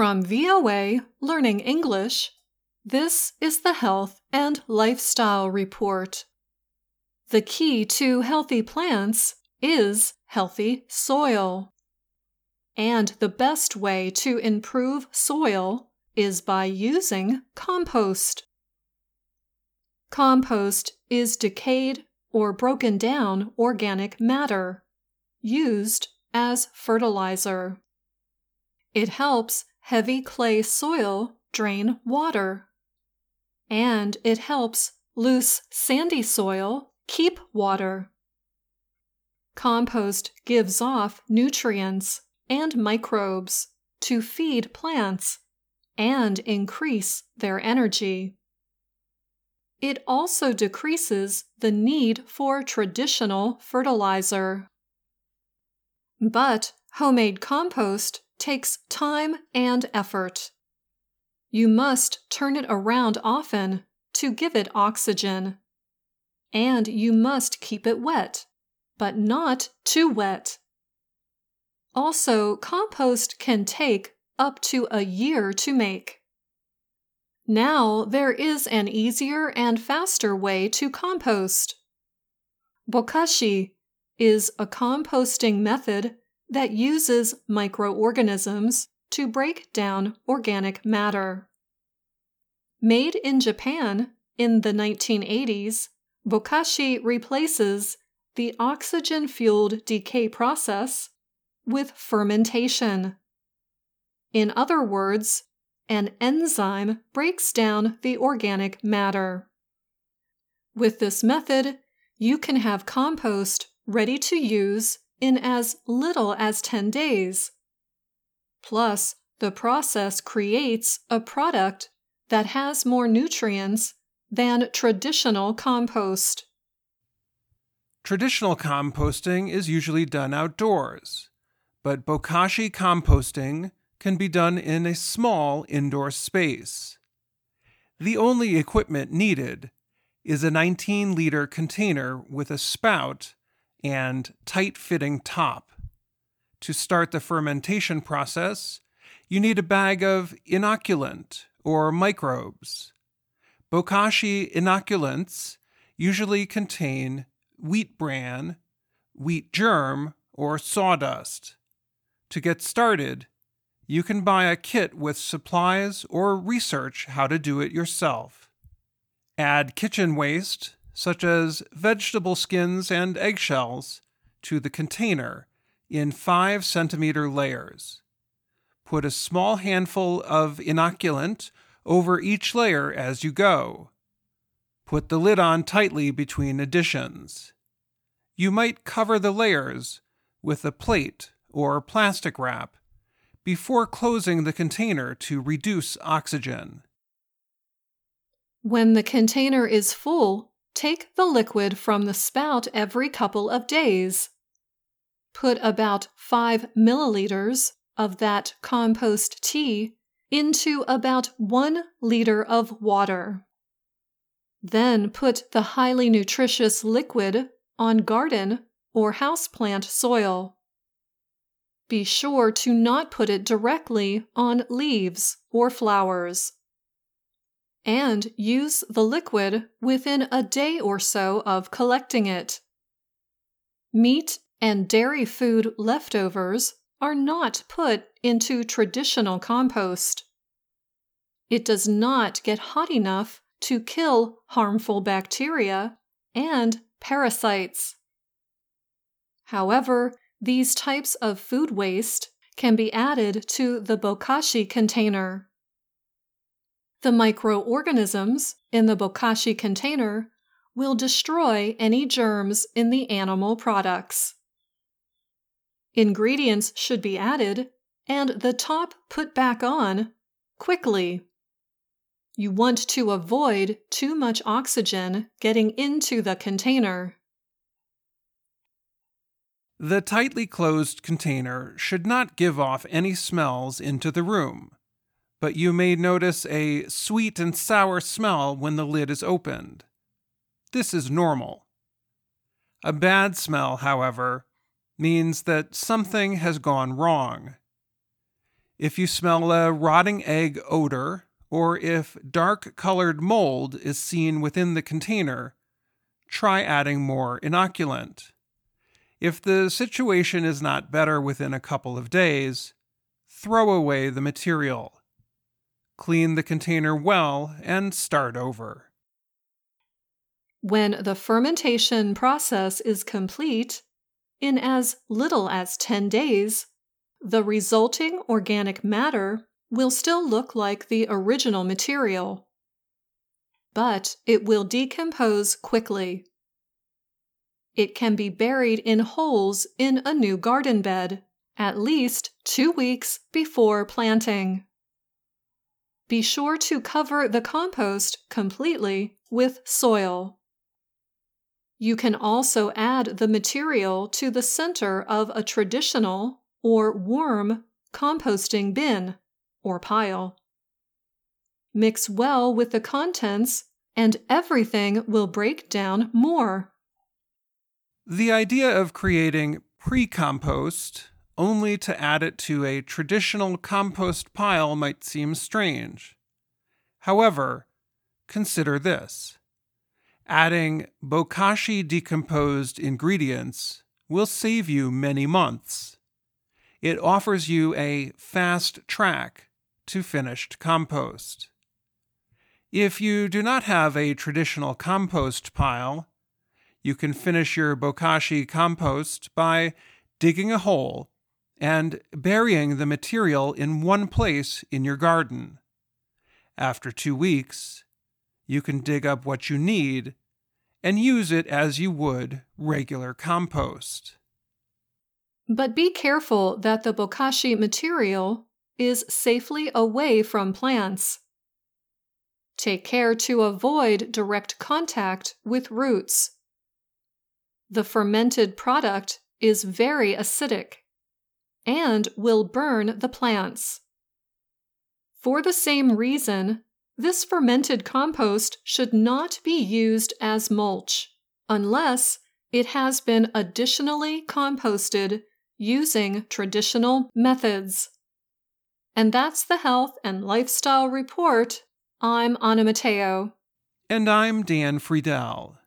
From VOA Learning English, this is the Health and Lifestyle Report. The key to healthy plants is healthy soil. And the best way to improve soil is by using compost. Compost is decayed or broken down organic matter used as fertilizer. It helps heavy clay soil drain water. And it helps loose sandy soil keep water. Compost gives off nutrients and microbes to feed plants and increase their energy. It also decreases the need for traditional fertilizer. But homemade compost takes time and effort. You must turn it around often to give it oxygen. And you must keep it wet, but not too wet. Also, compost can take up to a year to make. Now there is an easier and faster way to compost. Bokashi is a composting method that uses microorganisms to break down organic matter. Made in Japan in the 1980s, Bokashi replaces the oxygen fueled decay process with fermentation. In other words, an enzyme breaks down the organic matter. With this method, you can have compost ready to use in as little as 10 days. Plus, the process creates a product that has more nutrients than traditional compost. Traditional composting is usually done outdoors, but bokashi composting can be done in a small indoor space. The only equipment needed is a 19 liter container with a spout and tight fitting top. To start the fermentation process, you need a bag of inoculant or microbes. Bokashi inoculants usually contain wheat bran, wheat germ, or sawdust. To get started, you can buy a kit with supplies or research how to do it yourself. Add kitchen waste, such as vegetable skins and eggshells, to the container in 5 centimeter layers. Put a small handful of inoculant over each layer as you go. Put the lid on tightly between additions. You might cover the layers with a plate or plastic wrap before closing the container to reduce oxygen. When the container is full, Take the liquid from the spout every couple of days. Put about 5 milliliters of that compost tea into about 1 liter of water. Then put the highly nutritious liquid on garden or houseplant soil. Be sure to not put it directly on leaves or flowers and use the liquid within a day or so of collecting it. Meat and dairy food leftovers are not put into traditional compost. It does not get hot enough to kill harmful bacteria and parasites. However, these types of food waste can be added to the bokashi container. The microorganisms in the bokashi container will destroy any germs in the animal products. Ingredients should be added and the top put back on quickly. You want to avoid too much oxygen getting into the container. The tightly closed container should not give off any smells into the room but you may notice a sweet and sour smell when the lid is opened. This is normal. A bad smell, however, means that something has gone wrong. If you smell a rotting egg odor, or if dark colored mold is seen within the container, try adding more inoculant. If the situation is not better within a couple of days, throw away the material. Clean the container well and start over. When the fermentation process is complete, in as little as 10 days, the resulting organic matter will still look like the original material, but it will decompose quickly. It can be buried in holes in a new garden bed at least two weeks before planting. Be sure to cover the compost completely with soil. You can also add the material to the center of a traditional or warm composting bin or pile. Mix well with the contents, and everything will break down more. The idea of creating pre compost only to add it to a traditional compost pile might seem strange. However, consider this adding bokashi decomposed ingredients will save you many months. It offers you a fast track to finished compost. If you do not have a traditional compost pile, you can finish your bokashi compost by digging a hole and burying the material in one place in your garden. After two weeks, you can dig up what you need and use it as you would regular compost. But be careful that the bokashi material is safely away from plants. Take care to avoid direct contact with roots. The fermented product is very acidic and will burn the plants. For the same reason, this fermented compost should not be used as mulch unless it has been additionally composted using traditional methods. And that's the Health and Lifestyle Report. I'm Anna Matteo. And I'm Dan Friedell.